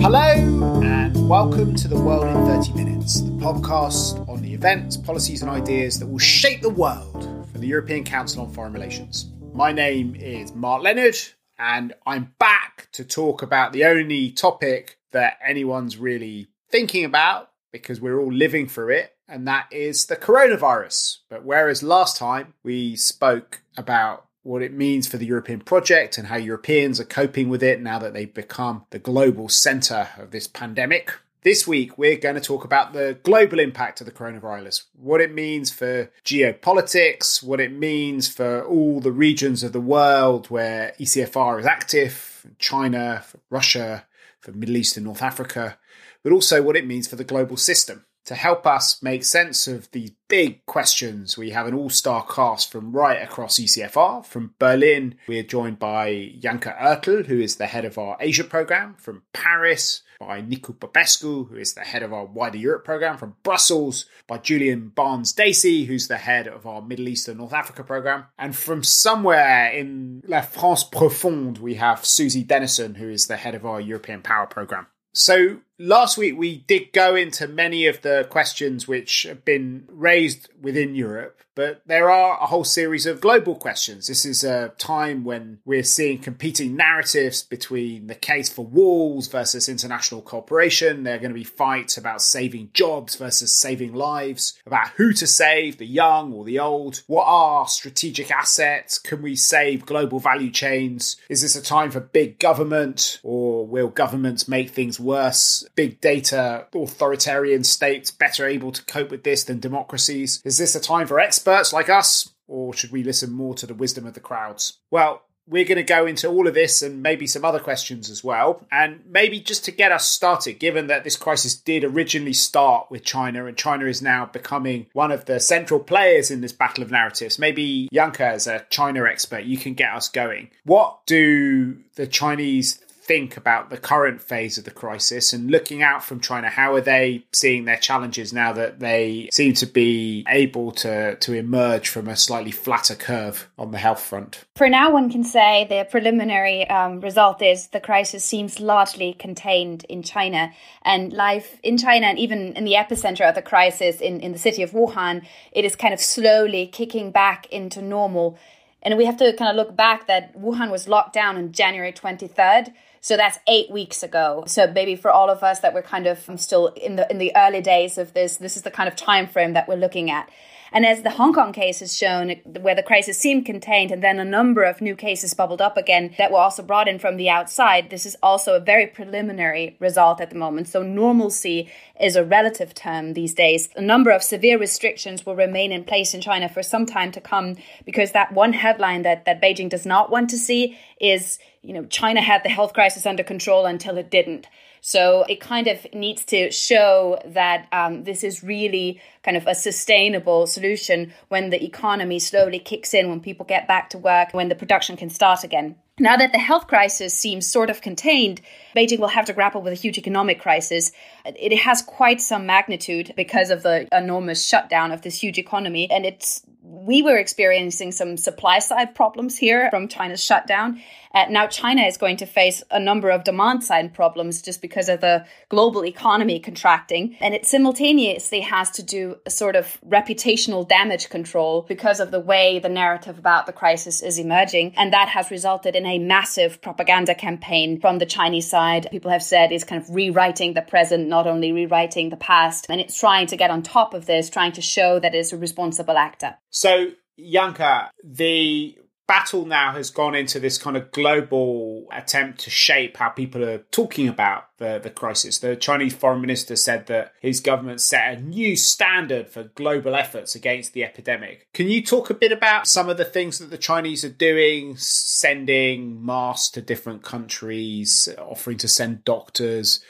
Hello, and welcome to The World in 30 Minutes, the podcast on the events, policies, and ideas that will shape the world from the European Council on Foreign Relations. My name is Mark Leonard, and I'm back to talk about the only topic that anyone's really thinking about because we're all living through it, and that is the coronavirus. But whereas last time we spoke about what it means for the European project and how Europeans are coping with it now that they've become the global centre of this pandemic. This week, we're going to talk about the global impact of the coronavirus, what it means for geopolitics, what it means for all the regions of the world where ECFR is active, China, Russia, for Middle East and North Africa, but also what it means for the global system to help us make sense of these big questions, we have an all star cast from right across ECFR. From Berlin, we are joined by Janka Oertel, who is the head of our Asia program. From Paris, by Nicu Popescu, who is the head of our wider Europe program. From Brussels, by Julian Barnes Dacey, who's the head of our Middle East and North Africa program. And from somewhere in La France Profonde, we have Susie Dennison, who is the head of our European Power program. So last week we did go into many of the questions which have been raised within Europe, but there are a whole series of global questions. This is a time when we're seeing competing narratives between the case for walls versus international cooperation. There are going to be fights about saving jobs versus saving lives, about who to save, the young or the old. What are strategic assets? Can we save global value chains? Is this a time for big government or will governments make things worse? Big data, authoritarian states better able to cope with this than democracies? Is this a time for experts like us? Or should we listen more to the wisdom of the crowds? Well, we're going to go into all of this and maybe some other questions as well. And maybe just to get us started, given that this crisis did originally start with China and China is now becoming one of the central players in this battle of narratives, maybe Janka, as a China expert, you can get us going. What do the Chinese think about the current phase of the crisis and looking out from China, how are they seeing their challenges now that they seem to be able to, to emerge from a slightly flatter curve on the health front? For now, one can say the preliminary um, result is the crisis seems largely contained in China. And life in China, and even in the epicenter of the crisis in, in the city of Wuhan, it is kind of slowly kicking back into normal. And we have to kind of look back that Wuhan was locked down on January 23rd. So that's eight weeks ago. So maybe for all of us that we're kind of still in the in the early days of this, this is the kind of time frame that we're looking at. And as the Hong Kong case has shown, where the crisis seemed contained and then a number of new cases bubbled up again that were also brought in from the outside, this is also a very preliminary result at the moment. So normalcy is a relative term these days. A number of severe restrictions will remain in place in China for some time to come because that one headline that, that Beijing does not want to see is, you know, China had the health crisis under control until it didn't. So it kind of needs to show that um, this is really kind of a sustainable solution when the economy slowly kicks in, when people get back to work, when the production can start again. Now that the health crisis seems sort of contained, Beijing will have to grapple with a huge economic crisis. It has quite some magnitude because of the enormous shutdown of this huge economy. And it's we were experiencing some supply side problems here from China's shutdown. Uh, now, China is going to face a number of demand side problems just because of the global economy contracting. And it simultaneously has to do a sort of reputational damage control because of the way the narrative about the crisis is emerging. And that has resulted in a massive propaganda campaign from the Chinese side. People have said is kind of rewriting the present, not only rewriting the past. And it's trying to get on top of this, trying to show that it's a responsible actor. So, Janka, the battle now has gone into this kind of global attempt to shape how people are talking about the, the crisis. The Chinese foreign minister said that his government set a new standard for global efforts against the epidemic. Can you talk a bit about some of the things that the Chinese are doing, sending masks to different countries, offering to send doctors?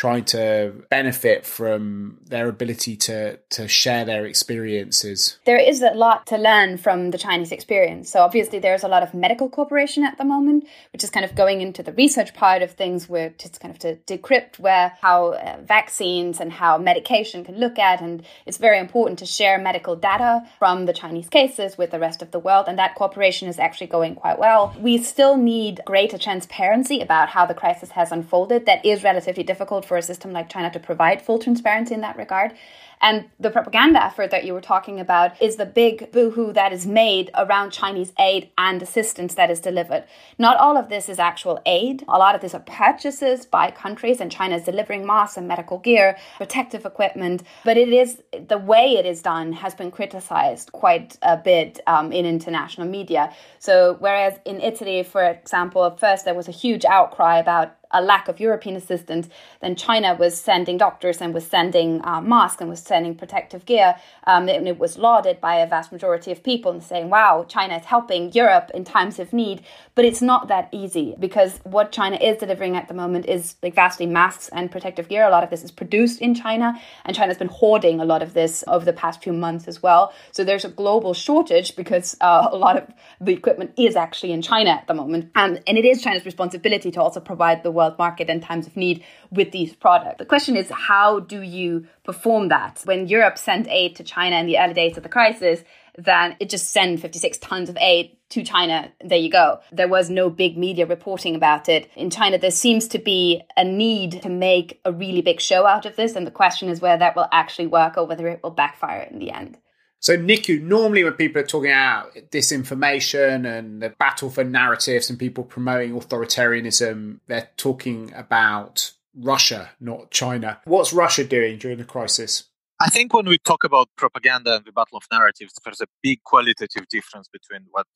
Trying to benefit from their ability to to share their experiences? There is a lot to learn from the Chinese experience. So obviously there's a lot of medical cooperation at the moment, which is kind of going into the research part of things where it's kind of to decrypt where how uh, vaccines and how medication can look at and it's very important to share medical data from the Chinese cases with the rest of the world and that cooperation is actually going quite well. We still need greater transparency about how the crisis has unfolded. That is relatively difficult for a system like China to provide full transparency in that regard. And the propaganda effort that you were talking about is the big boohoo that is made around Chinese aid and assistance that is delivered. Not all of this is actual aid. A lot of this are purchases by countries, and China is delivering masks and medical gear, protective equipment. But it is the way it is done has been criticized quite a bit um, in international media. So, whereas in Italy, for example, at first there was a huge outcry about a lack of European assistance, then China was sending doctors and was sending uh, masks and was sending protective gear. Um, and it was lauded by a vast majority of people and saying, wow, China is helping Europe in times of need. But it's not that easy because what China is delivering at the moment is like vastly masks and protective gear. A lot of this is produced in China, and China's been hoarding a lot of this over the past few months as well. So there's a global shortage because uh, a lot of the equipment is actually in China at the moment. Um, and it is China's responsibility to also provide the world market in times of need with these products. The question is, how do you perform that? When Europe sent aid to China in the early days of the crisis, then it just sent 56 tons of aid to China. There you go. There was no big media reporting about it. In China, there seems to be a need to make a really big show out of this. And the question is whether that will actually work or whether it will backfire in the end. So, Nicu, normally when people are talking about disinformation and the battle for narratives and people promoting authoritarianism, they're talking about Russia, not China. What's Russia doing during the crisis? I think when we talk about propaganda and the battle of narratives, there's a big qualitative difference between what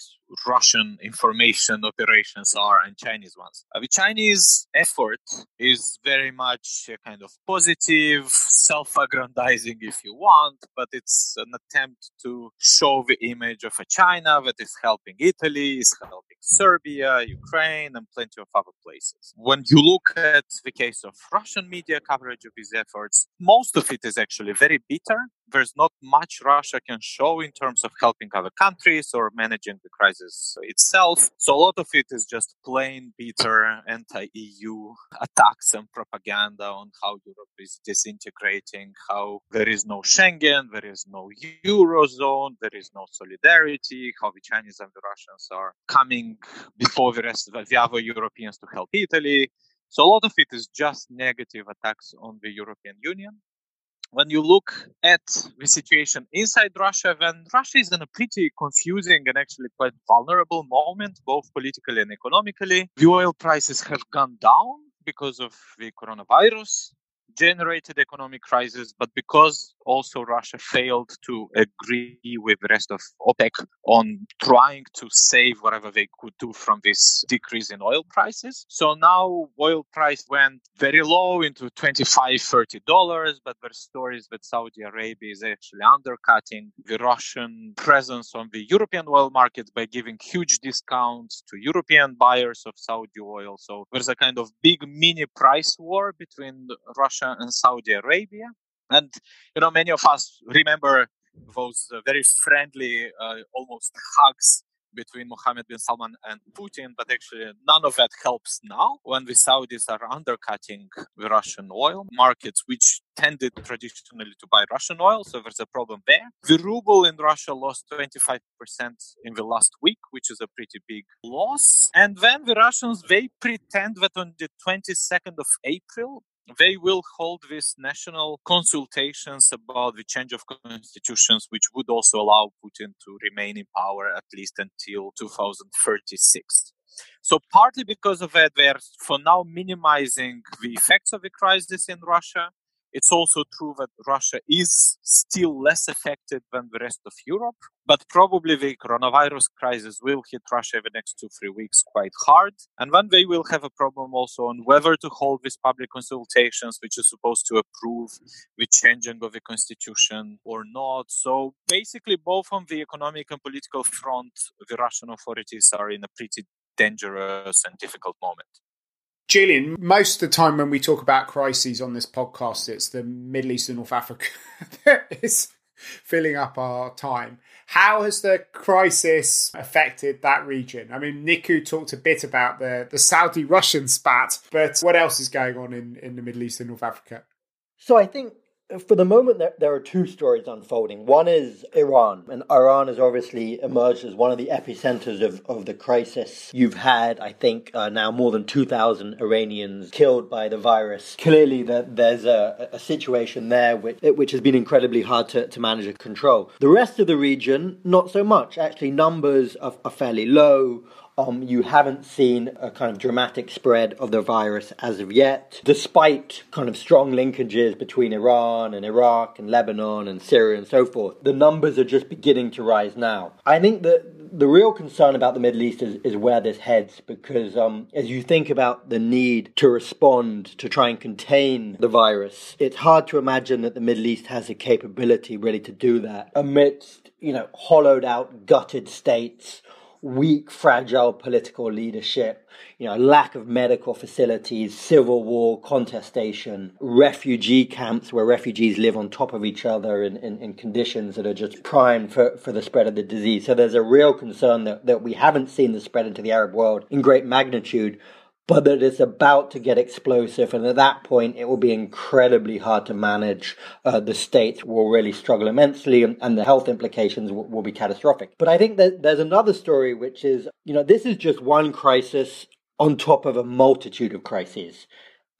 Russian information operations are and Chinese ones. Uh, the Chinese effort is very much a kind of positive, self aggrandizing, if you want, but it's an attempt to show the image of a China that is helping Italy, is helping Serbia, Ukraine, and plenty of other places. When you look at the case of Russian media coverage of these efforts, most of it is actually very very bitter. There's not much Russia can show in terms of helping other countries or managing the crisis itself. So a lot of it is just plain bitter anti-EU attacks and propaganda on how Europe is disintegrating, how there is no Schengen, there is no Eurozone, there is no solidarity, how the Chinese and the Russians are coming before the rest of the other Europeans to help Italy. So a lot of it is just negative attacks on the European Union when you look at the situation inside Russia, then Russia is in a pretty confusing and actually quite vulnerable moment, both politically and economically. The oil prices have gone down because of the coronavirus generated economic crisis, but because also Russia failed to agree with the rest of OPEC on trying to save whatever they could do from this decrease in oil prices. So now oil price went very low into 25, 30 dollars, but there's stories that Saudi Arabia is actually undercutting the Russian presence on the European oil market by giving huge discounts to European buyers of Saudi oil. So there's a kind of big mini price war between Russia And Saudi Arabia. And, you know, many of us remember those uh, very friendly, uh, almost hugs between Mohammed bin Salman and Putin, but actually none of that helps now when the Saudis are undercutting the Russian oil markets, which tended traditionally to buy Russian oil. So there's a problem there. The ruble in Russia lost 25% in the last week, which is a pretty big loss. And then the Russians, they pretend that on the 22nd of April, they will hold these national consultations about the change of constitutions, which would also allow Putin to remain in power at least until 2036. So, partly because of that, they're for now minimizing the effects of the crisis in Russia. It's also true that Russia is still less affected than the rest of Europe, but probably the coronavirus crisis will hit Russia the next two, three weeks quite hard. And then they will have a problem also on whether to hold these public consultations, which is supposed to approve the changing of the constitution or not. So basically, both on the economic and political front, the Russian authorities are in a pretty dangerous and difficult moment. Julian, most of the time when we talk about crises on this podcast, it's the Middle East and North Africa that is filling up our time. How has the crisis affected that region? I mean, Nicu talked a bit about the, the Saudi Russian spat, but what else is going on in, in the Middle East and North Africa? So I think for the moment, there, there, are two stories unfolding. One is Iran, and Iran has obviously emerged as one of the epicenters of, of the crisis. You've had, I think, uh, now more than 2,000 Iranians killed by the virus. Clearly, the, there's a, a, situation there which, which has been incredibly hard to, to manage and control. The rest of the region, not so much. Actually, numbers are, are fairly low um, you haven't seen a kind of dramatic spread of the virus as of yet, despite kind of strong linkages between Iran and Iraq and Lebanon and Syria and so forth. The numbers are just beginning to rise now. I think that the real concern about the Middle East is, is where this heads because um, as you think about the need to respond to try and contain the virus, it's hard to imagine that the Middle East has the capability really to do that amidst, you know, hollowed out, gutted states weak, fragile political leadership, you know, lack of medical facilities, civil war, contestation, refugee camps where refugees live on top of each other in, in, in, conditions that are just prime for, for the spread of the disease. So there's a real concern that, that we haven't seen the spread into the Arab world in great magnitude, but that it's about to get explosive. And at that point, it will be incredibly hard to manage. Uh, the states will really struggle immensely, and, and the health implications will, be catastrophic. But I think that there's another story, which is, you know, this is just one crisis on top of a multitude of crises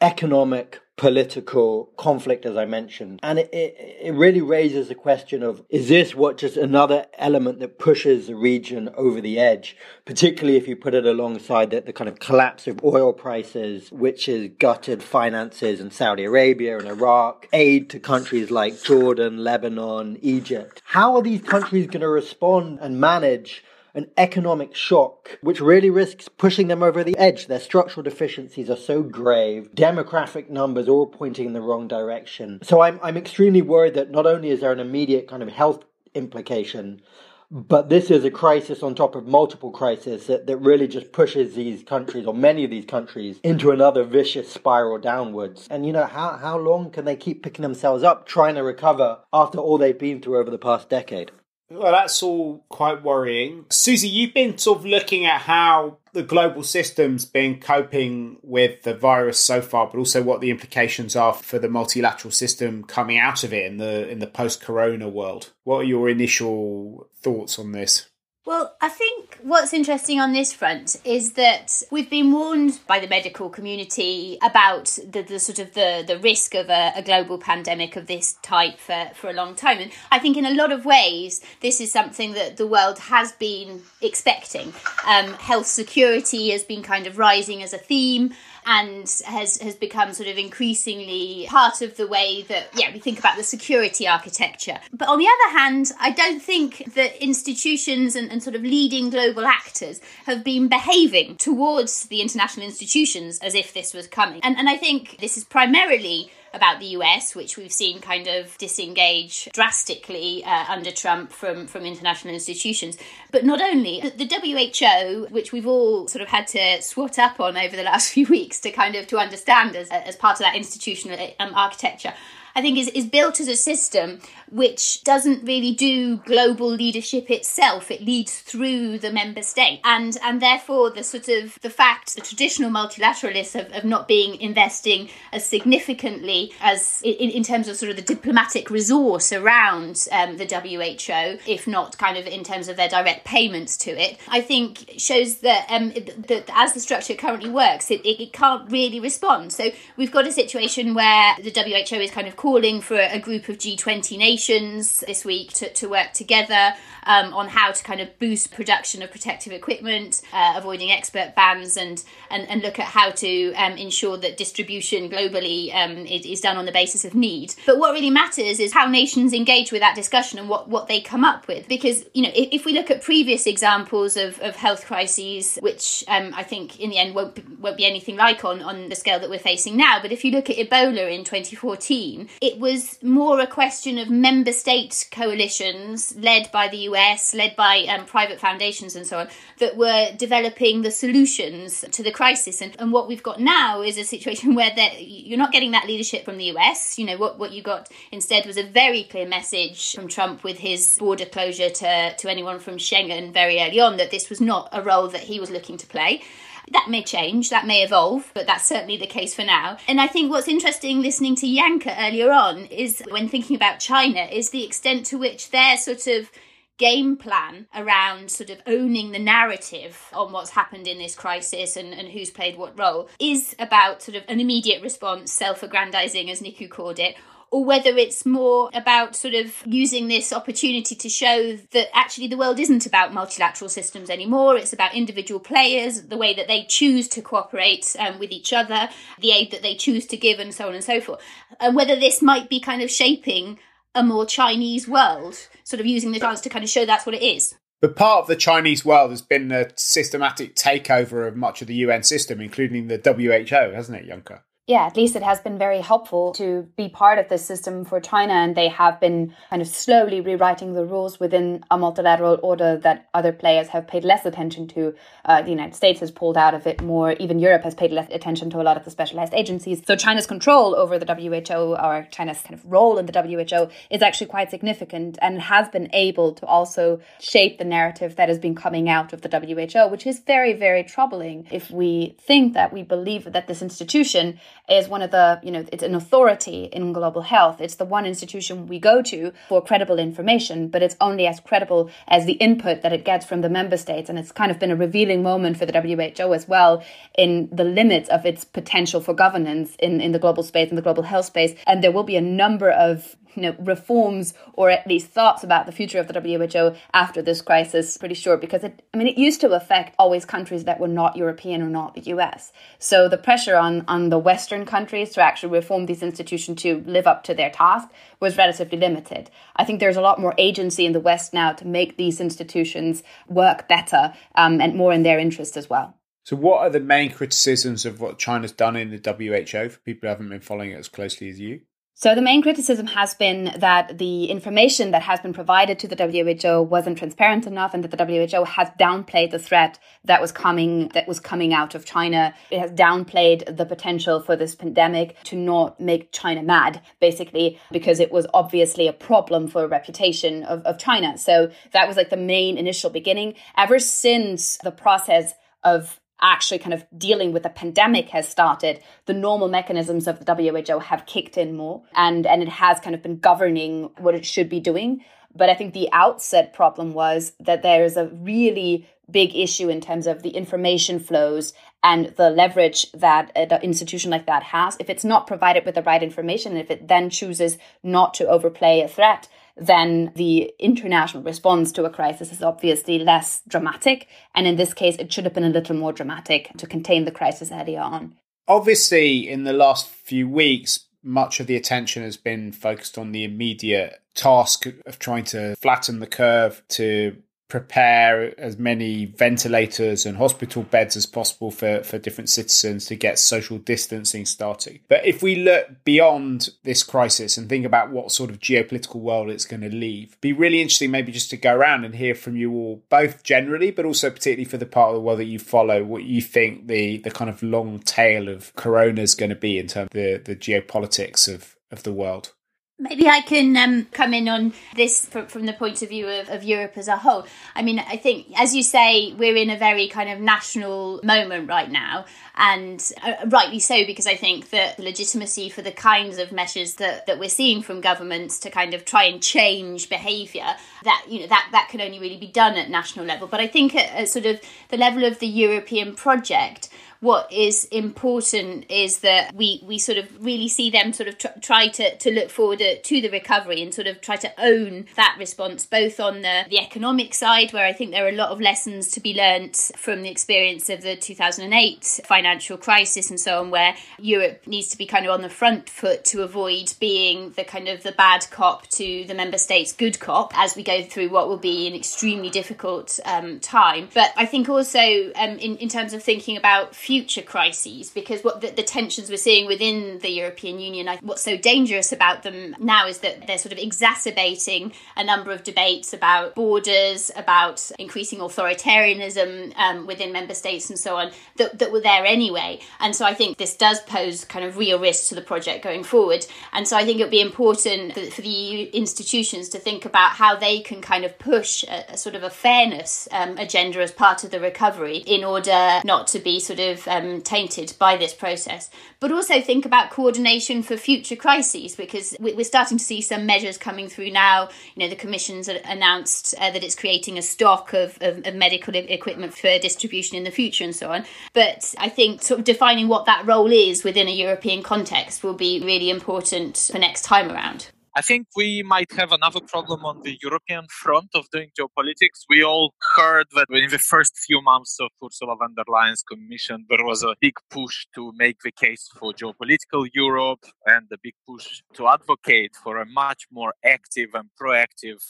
economic, political conflict, as I mentioned. And it, it, it, really raises the question of is this what just another element that pushes the region over the edge, particularly if you put it alongside the, the kind of collapse of oil prices, which has gutted finances in Saudi Arabia and Iraq, aid to countries like Jordan, Lebanon, Egypt. How are these countries going to respond and manage? An economic shock, which really risks pushing them over the edge. Their structural deficiencies are so grave, demographic numbers all pointing in the wrong direction. So I'm, I'm extremely worried that not only is there an immediate kind of health implication, but this is a crisis on top of multiple crises that, that really just pushes these countries or many of these countries into another vicious spiral downwards. And you know, how, how long can they keep picking themselves up trying to recover after all they've been through over the past decade? Well, that's all quite worrying. Susie, you've been sort of looking at how the global system's been coping with the virus so far, but also what the implications are for the multilateral system coming out of it in the in the post-corona world. What are your initial thoughts on this? Well, I think what's interesting on this front is that we've been warned by the medical community about the, the sort of the, the risk of a, a, global pandemic of this type for, for a long time. And I think in a lot of ways, this is something that the world has been expecting. Um, health security has been kind of rising as a theme and has has become sort of increasingly part of the way that yeah we think about the security architecture. But on the other hand, I don't think that institutions and, and sort of leading global actors have been behaving towards the international institutions as if this was coming. And and I think this is primarily about the US, which we've seen kind of disengage drastically uh, under Trump from, from international institutions. But not only the, the WHO, which we've all sort of had to swat up on over the last few weeks to kind of to understand as, as part of that institutional um, architecture. I think is, is built as a system which doesn't really do global leadership itself. It leads through the member state. And and therefore the sort of the fact the traditional multilateralists of, of not being investing as significantly as in, in terms of sort of the diplomatic resource around um, the WHO, if not kind of in terms of their direct payments to it, I think shows that, um, that as the structure currently works, it, it, it can't really respond. So we've got a situation where the WHO is kind of calling for a group of G20 nations this week to, to work together um, on how to kind of boost production of protective equipment, uh, avoiding export bans, and, and, and look at how to um, ensure that distribution globally um, is, is done on the basis of need. But what really matters is how nations engage with that discussion and what, what they come up with. Because, you know, if, if we look at previous examples of, of health crises, which um, I think in the end won't, won't be anything like on, on the scale that we're facing now, but if you look at Ebola in 2014, it was more a question of member state coalitions led by the US, led by um, private foundations and so on, that were developing the solutions to the crisis. And, and what we've got now is a situation where you're not getting that leadership from the US. You know, what, what you got instead was a very clear message from Trump with his border closure to, to anyone from Schengen very early on that this was not a role that he was looking to play. That may change, that may evolve, but that's certainly the case for now. And I think what's interesting listening to Janke earlier on is when thinking about China, is the extent to which their sort of game plan around sort of owning the narrative on what's happened in this crisis and, and who's played what role is about sort of an immediate response, self aggrandizing, as Nicu called it, or whether it's more about sort of using this opportunity to show that actually the world isn't about multilateral systems anymore. It's about individual players, the way that they choose to cooperate um, with each other, the aid that they choose to give, and so on and so forth. And whether this might be kind of shaping a more Chinese world, sort of using the chance to kind of show that's what it is. But part of the Chinese world has been a systematic takeover of much of the UN system, including the WHO, hasn't it, Janke? Yeah, at least it has been very helpful to be part of this system for China. And they have been kind of slowly rewriting the rules within a multilateral order that other players have paid less attention to. Uh, the United States has pulled out of it more. Even Europe has paid less attention to a lot of the specialized agencies. So China's control over the WHO or China's kind of role in the WHO is actually quite significant and has been able to also shape the narrative that has been coming out of the WHO, which is very, very troubling if we think that we believe that this institution is one of the, you know, it's an authority in global health. It's the one institution we go to for credible information, but it's only as credible as the input that it gets from the member states. And it's kind of been a revealing moment for the WHO as well in the limits of its potential for governance in, in the global space, in the global health space. And there will be a number of you know, reforms or at least thoughts about the future of the WHO after this crisis, pretty sure, because it, I mean, it used to affect always countries that were not European or not the US. So the pressure on, on the Western countries to actually reform these institutions to live up to their task was relatively limited. I think there's a lot more agency in the West now to make these institutions work better um, and more in their interest as well. So, what are the main criticisms of what China's done in the WHO for people who haven't been following it as closely as you? So the main criticism has been that the information that has been provided to the WHO wasn't transparent enough and that the WHO has downplayed the threat that was coming that was coming out of China. It has downplayed the potential for this pandemic to not make China mad, basically, because it was obviously a problem for a reputation of, of China. So that was like the main initial beginning. Ever since the process of actually kind of dealing with the pandemic has started, the normal mechanisms of the WHO have kicked in more and, and it has kind of been governing what it should be doing. But I think the outset problem was that there is a really big issue in terms of the information flows and the leverage that an institution like that has. If it's not provided with the right information, if it then chooses not to overplay a threat, then the international response to a crisis is obviously less dramatic. And in this case, it should have been a little more dramatic to contain the crisis earlier on. Obviously, in the last few weeks, much of the attention has been focused on the immediate task of trying to flatten the curve to prepare as many ventilators and hospital beds as possible for, for different citizens to get social distancing starting. But if we look beyond this crisis and think about what sort of geopolitical world it's going to leave, be really interesting maybe just to go around and hear from you all, both generally, but also particularly for the part of the world that you follow, what you think the, the kind of long tail of corona is going to be in terms of the, the geopolitics of, of the world. Maybe I can um, come in on this from, from the point of view of, of, Europe as a whole. I mean, I think, as you say, we're in a very kind of national moment right now, and uh, rightly so, because I think that legitimacy for the kinds of measures that, that we're seeing from governments to kind of try and change behaviour, that you know that that can only really be done at national level. But I think at, at sort of the level of the European project, what is important is that we we sort of really see them sort of tr- try to, to look forward to the recovery and sort of try to own that response both on the, the economic side where I think there are a lot of lessons to be learnt from the experience of the 2008 financial crisis and so on where Europe needs to be kind of on the front foot to avoid being the kind of the bad cop to the member states good cop as we go through what will be an extremely difficult um, time. But I think also um, in, in terms of thinking about future future crises because what the, the, tensions we're seeing within the European Union, I, what's so dangerous about them now is that they're sort of exacerbating a number of debates about borders, about increasing authoritarianism um, within member states and so on that, that were there anyway. And so I think this does pose kind of real risks to the project going forward. And so I think it would be important for, for the EU institutions to think about how they can kind of push a, a sort of a fairness um, agenda as part of the recovery in order not to be sort of um, tainted by this process. But also think about coordination for future crises because we're starting to see some measures coming through now. You know, the Commission's announced uh, that it's creating a stock of, of, of medical equipment for distribution in the future and so on. But I think sort of defining what that role is within a European context will be really important for next time around. I think we might have another problem on the European front of doing geopolitics. We all heard that in the first few months of Ursula von der Leyen's commission, there was a big push to make the case for geopolitical Europe and a big push to advocate for a much more active and proactive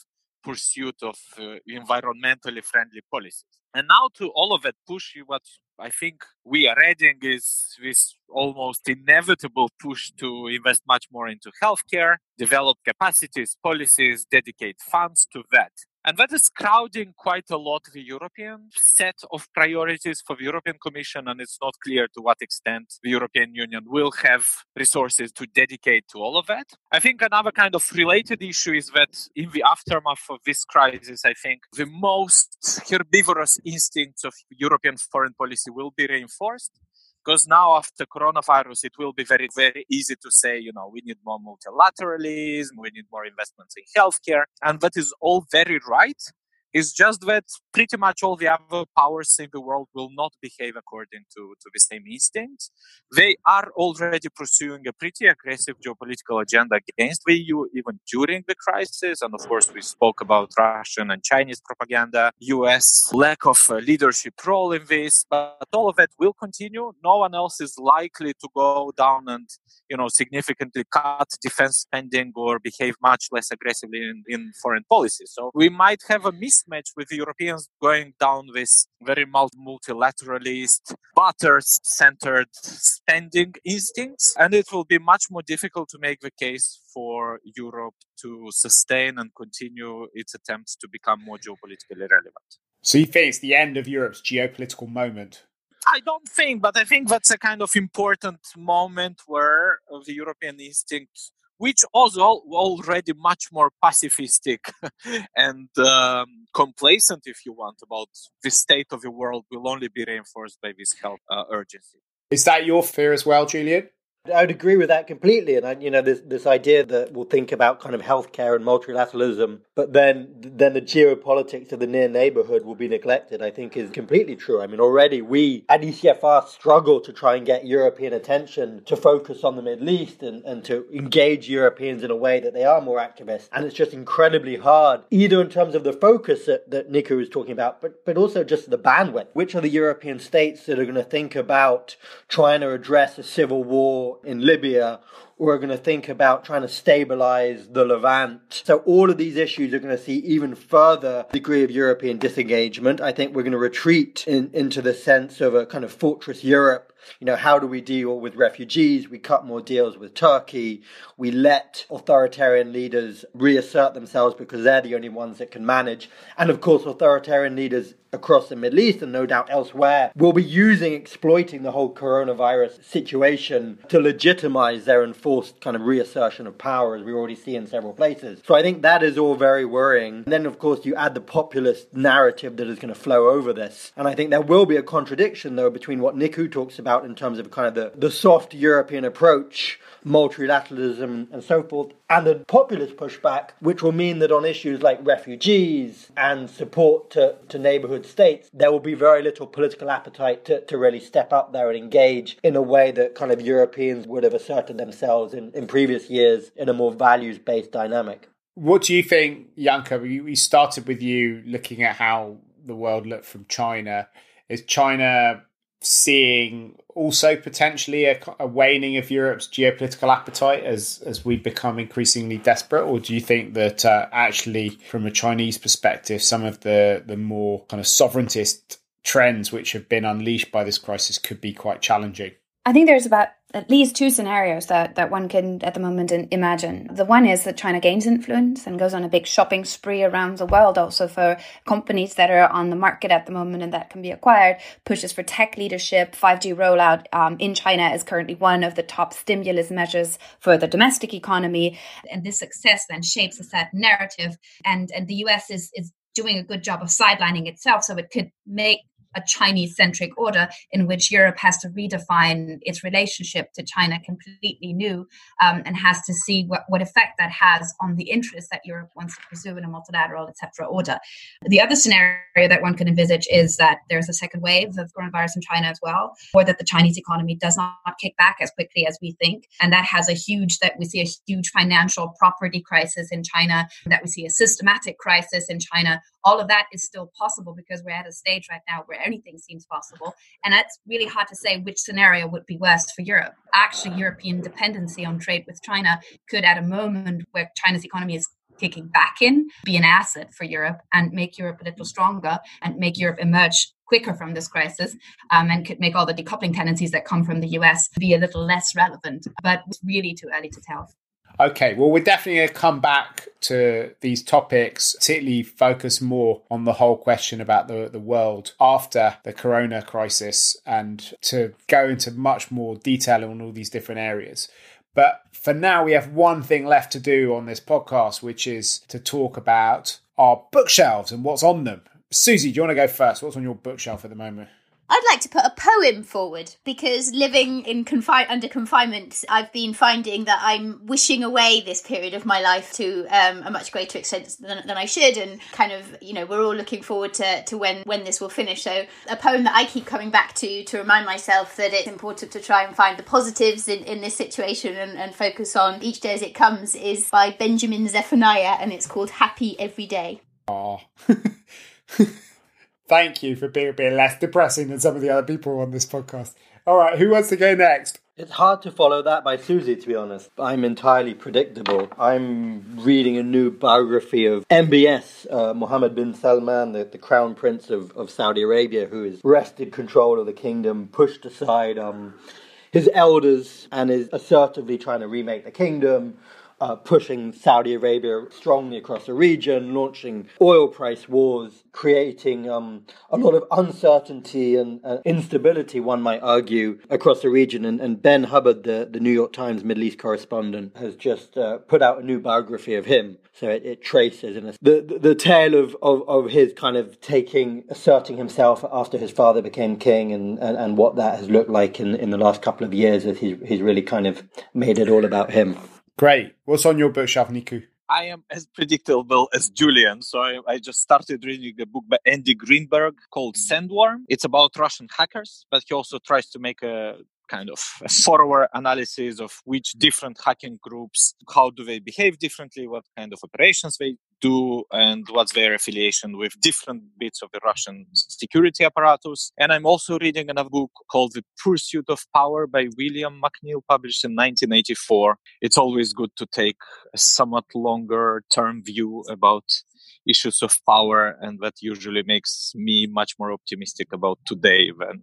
pursuit of uh, environmentally friendly policies. And now to all of that push, what I think we are adding is this almost inevitable push to invest much more into healthcare, develop capacities, policies, dedicate funds to that. And that is crowding quite a lot the European set of priorities for the European Commission, and it's not clear to what extent the European Union will have resources to dedicate to all of that. I think another kind of related issue is that in the aftermath of this crisis, I think the most herbivorous instincts of European foreign policy will be reinforced because now after coronavirus it will be very very easy to say you know we need more multilateralism we need more investments in healthcare and that is all very right it's just that pretty much all the other powers in the world will not behave according to, to the same instincts. They are already pursuing a pretty aggressive geopolitical agenda against the EU, even during the crisis. And of course, we spoke about Russian and Chinese propaganda, US lack of uh, leadership role in this, but all of that will continue. No one else is likely to go down and, you know, significantly cut defense spending or behave much less aggressively in, in foreign policy. So we might have a miss mismatch with the Europeans going down this very multilateralist, butter-centered spending instincts, and it will be much more difficult to make the case for Europe to sustain and continue its attempts to become more geopolitically relevant. So you think it's the end of Europe's geopolitical moment? I don't think, but I think that's a kind of important moment where the European instinct which was already much more pacifistic and um, complacent, if you want, about the state of the world will only be reinforced by this health uh, urgency. Is that your fear as well, Julian? I'd agree with that completely. And I, you know, this this idea that we'll think about kind of healthcare and multilateralism, but then then the geopolitics of the near neighborhood will be neglected. I think is completely true. I mean, already we at ECFR struggle to try and get European attention to focus on the Middle East and, and to engage Europeans in a way that they are more activist. And it's just incredibly hard, either in terms of the focus that, that Nicu was talking about, but but also just the bandwidth. Which are the European states that are going to think about trying to address a civil war? In Libya, we're going to think about trying to stabilize the Levant. So all of these issues are going to see even further degree of European disengagement. I think we're going to retreat in, into the sense of a kind of fortress Europe you know, how do we deal with refugees? We cut more deals with Turkey. We let authoritarian leaders reassert themselves because they're the only ones that can manage. And of course, authoritarian leaders across the Middle East and no doubt elsewhere will be using, exploiting the whole coronavirus situation to legitimize their enforced kind of reassertion of power, as we already see in several places. So I think that is all very worrying. And then, of course, you add the populist narrative that is going to flow over this. And I think there will be a contradiction, though, between what Nicu talks about in terms of kind of the, the soft European approach, multilateralism, and so forth, and the populist pushback, which will mean that on issues like refugees and support to, to neighborhood states, there will be very little political appetite to, to really step up there and engage in a way that kind of Europeans would have asserted themselves in, in previous years in a more values based dynamic. What do you think, Janka? We started with you looking at how the world looked from China. Is China seeing also potentially a, a, waning of Europe's geopolitical appetite as as we become increasingly desperate, or do you think that uh, actually, from a Chinese perspective, some of the the more kind of sovereigntist trends which have been unleashed by this crisis could be quite challenging. I think there's about at least two scenarios that, that one can at the moment imagine. The one is that China gains influence and goes on a big shopping spree around the world, also for companies that are on the market at the moment and that can be acquired, pushes for tech leadership. 5G rollout um, in China is currently one of the top stimulus measures for the domestic economy. And this success then shapes a certain narrative. And, and the US is, is doing a good job of sidelining itself so it could make a Chinese centric order in which Europe has to redefine its relationship to China completely new um, and has to see what, what effect that has on the interests that Europe wants to pursue in a multilateral, etc. order. The other scenario that one could envisage is that there's a second wave of coronavirus in China as well, or that the Chinese economy does not kick back as quickly as we think. And that has a huge, that we see a huge financial property crisis in China, that we see a systematic crisis in China. All of that is still possible because we're at a stage right now where anything seems possible. And it's really hard to say which scenario would be worse for Europe. Actually, European dependency on trade with China could, at a moment where China's economy is kicking back in, be an asset for Europe and make Europe a little stronger and make Europe emerge quicker from this crisis um, and could make all the decoupling tendencies that come from the US be a little less relevant. But it's really too early to tell. Okay, well, we're definitely going to come back to these topics, particularly focus more on the whole question about the, the world after the corona crisis and to go into much more detail on all these different areas. But for now, we have one thing left to do on this podcast, which is to talk about our bookshelves and what's on them. Susie, do you want to go first? What's on your bookshelf at the moment? I'd like to put a poem forward because living in confi- under confinement, I've been finding that I'm wishing away this period of my life to um, a much greater extent than, than, I should, and kind of you know we're all looking forward to, to when when this will finish. So a poem that I keep coming back to to remind myself that it's important to try and find the positives in, in this situation and, and focus on each day as it comes is by Benjamin Zephaniah, and it's called Happy Every Day. Aww. Thank you for being less depressing than some of the other people on this podcast. All right, who wants to go next? It's hard to follow that by Susie, to be honest. I'm entirely predictable. I'm reading a new biography of MBS, uh, Mohammed bin Salman, the, the crown prince of, of Saudi Arabia, who has wrested control of the kingdom, pushed aside um, his elders, and is assertively trying to remake the kingdom uh, pushing Saudi Arabia strongly across the region, launching oil price wars, creating um, a lot of uncertainty and uh, instability, one might argue, across the region. And, and, Ben Hubbard, the, the New York Times Middle East correspondent, has just uh, put out a new biography of him. So it, it traces in a, the, the, tale of, of, of his kind of taking, asserting himself after his father became king and, and, and what that has looked like in, in the last couple of years as he's, he's really kind of made it all about him. Great. What's on your bookshelf, Nicu? I am as predictable as Julian. So I, I, just started reading a book by Andy Greenberg called Sandworm. It's about Russian hackers, but he also tries to make a kind of a forward analysis of which different hacking groups, how do they behave differently, what kind of operations they do, and what's their affiliation with different bits of the Russian security apparatus. And I'm also reading another book called The Pursuit of Power by William McNeill, published in 1984. It's always good to take a somewhat longer term view about issues of power and that usually makes me much more optimistic about today than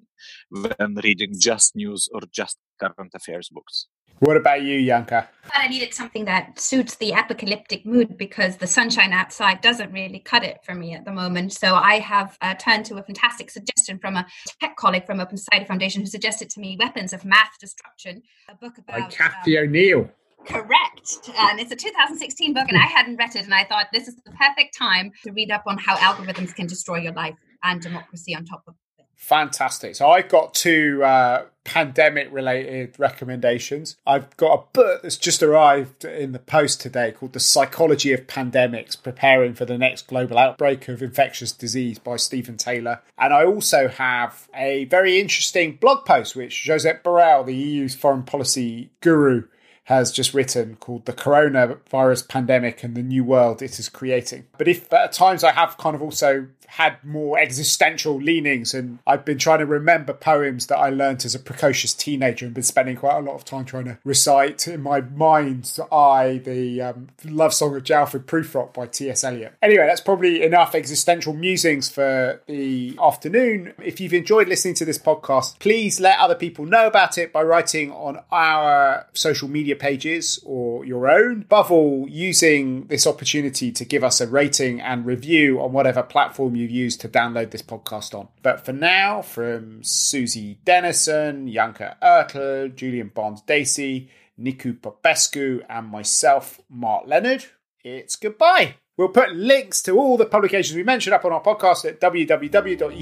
than reading just news or just current affairs books what about you Janka? I needed something that suits the apocalyptic mood because the sunshine outside doesn't really cut it for me at the moment. So I have uh, turned to a fantastic suggestion from a tech colleague from Open Society Foundation who suggested to me Weapons of Math Destruction, a book about. By Cathy um, O'Neil. Correct. And it's a 2016 book, and I hadn't read it, and I thought this is the perfect time to read up on how algorithms can destroy your life and democracy on top of it. Fantastic. So I've got two uh, pandemic related recommendations. I've got a book that's just arrived in the post today called The Psychology of Pandemics Preparing for the Next Global Outbreak of Infectious Disease by Stephen Taylor. And I also have a very interesting blog post which Josep Borrell, the EU's foreign policy guru, has just written called The Coronavirus Pandemic and the New World It Is Creating. But if at times I have kind of also had more existential leanings and I've been trying to remember poems that I learnt as a precocious teenager and been spending quite a lot of time trying to recite in my mind's eye the um, love song of J. Alfred Prufrock by T.S. Eliot. Anyway, that's probably enough existential musings for the afternoon. If you've enjoyed listening to this podcast, please let other people know about it by writing on our social media pages or your own. Above all, using this opportunity to give us a rating and review on whatever platform you you've used to download this podcast on. But for now, from Susie Dennison, Janka Oertel, Julian Barnes Dacey, Nicu Popescu, and myself, Mark Leonard, it's goodbye. We'll put links to all the publications we mentioned up on our podcast at www.ecfr.eu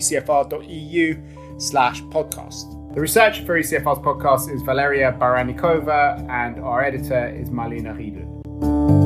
slash podcast. The researcher for ECFR's podcast is Valeria Baranikova, and our editor is Marlena Riedel.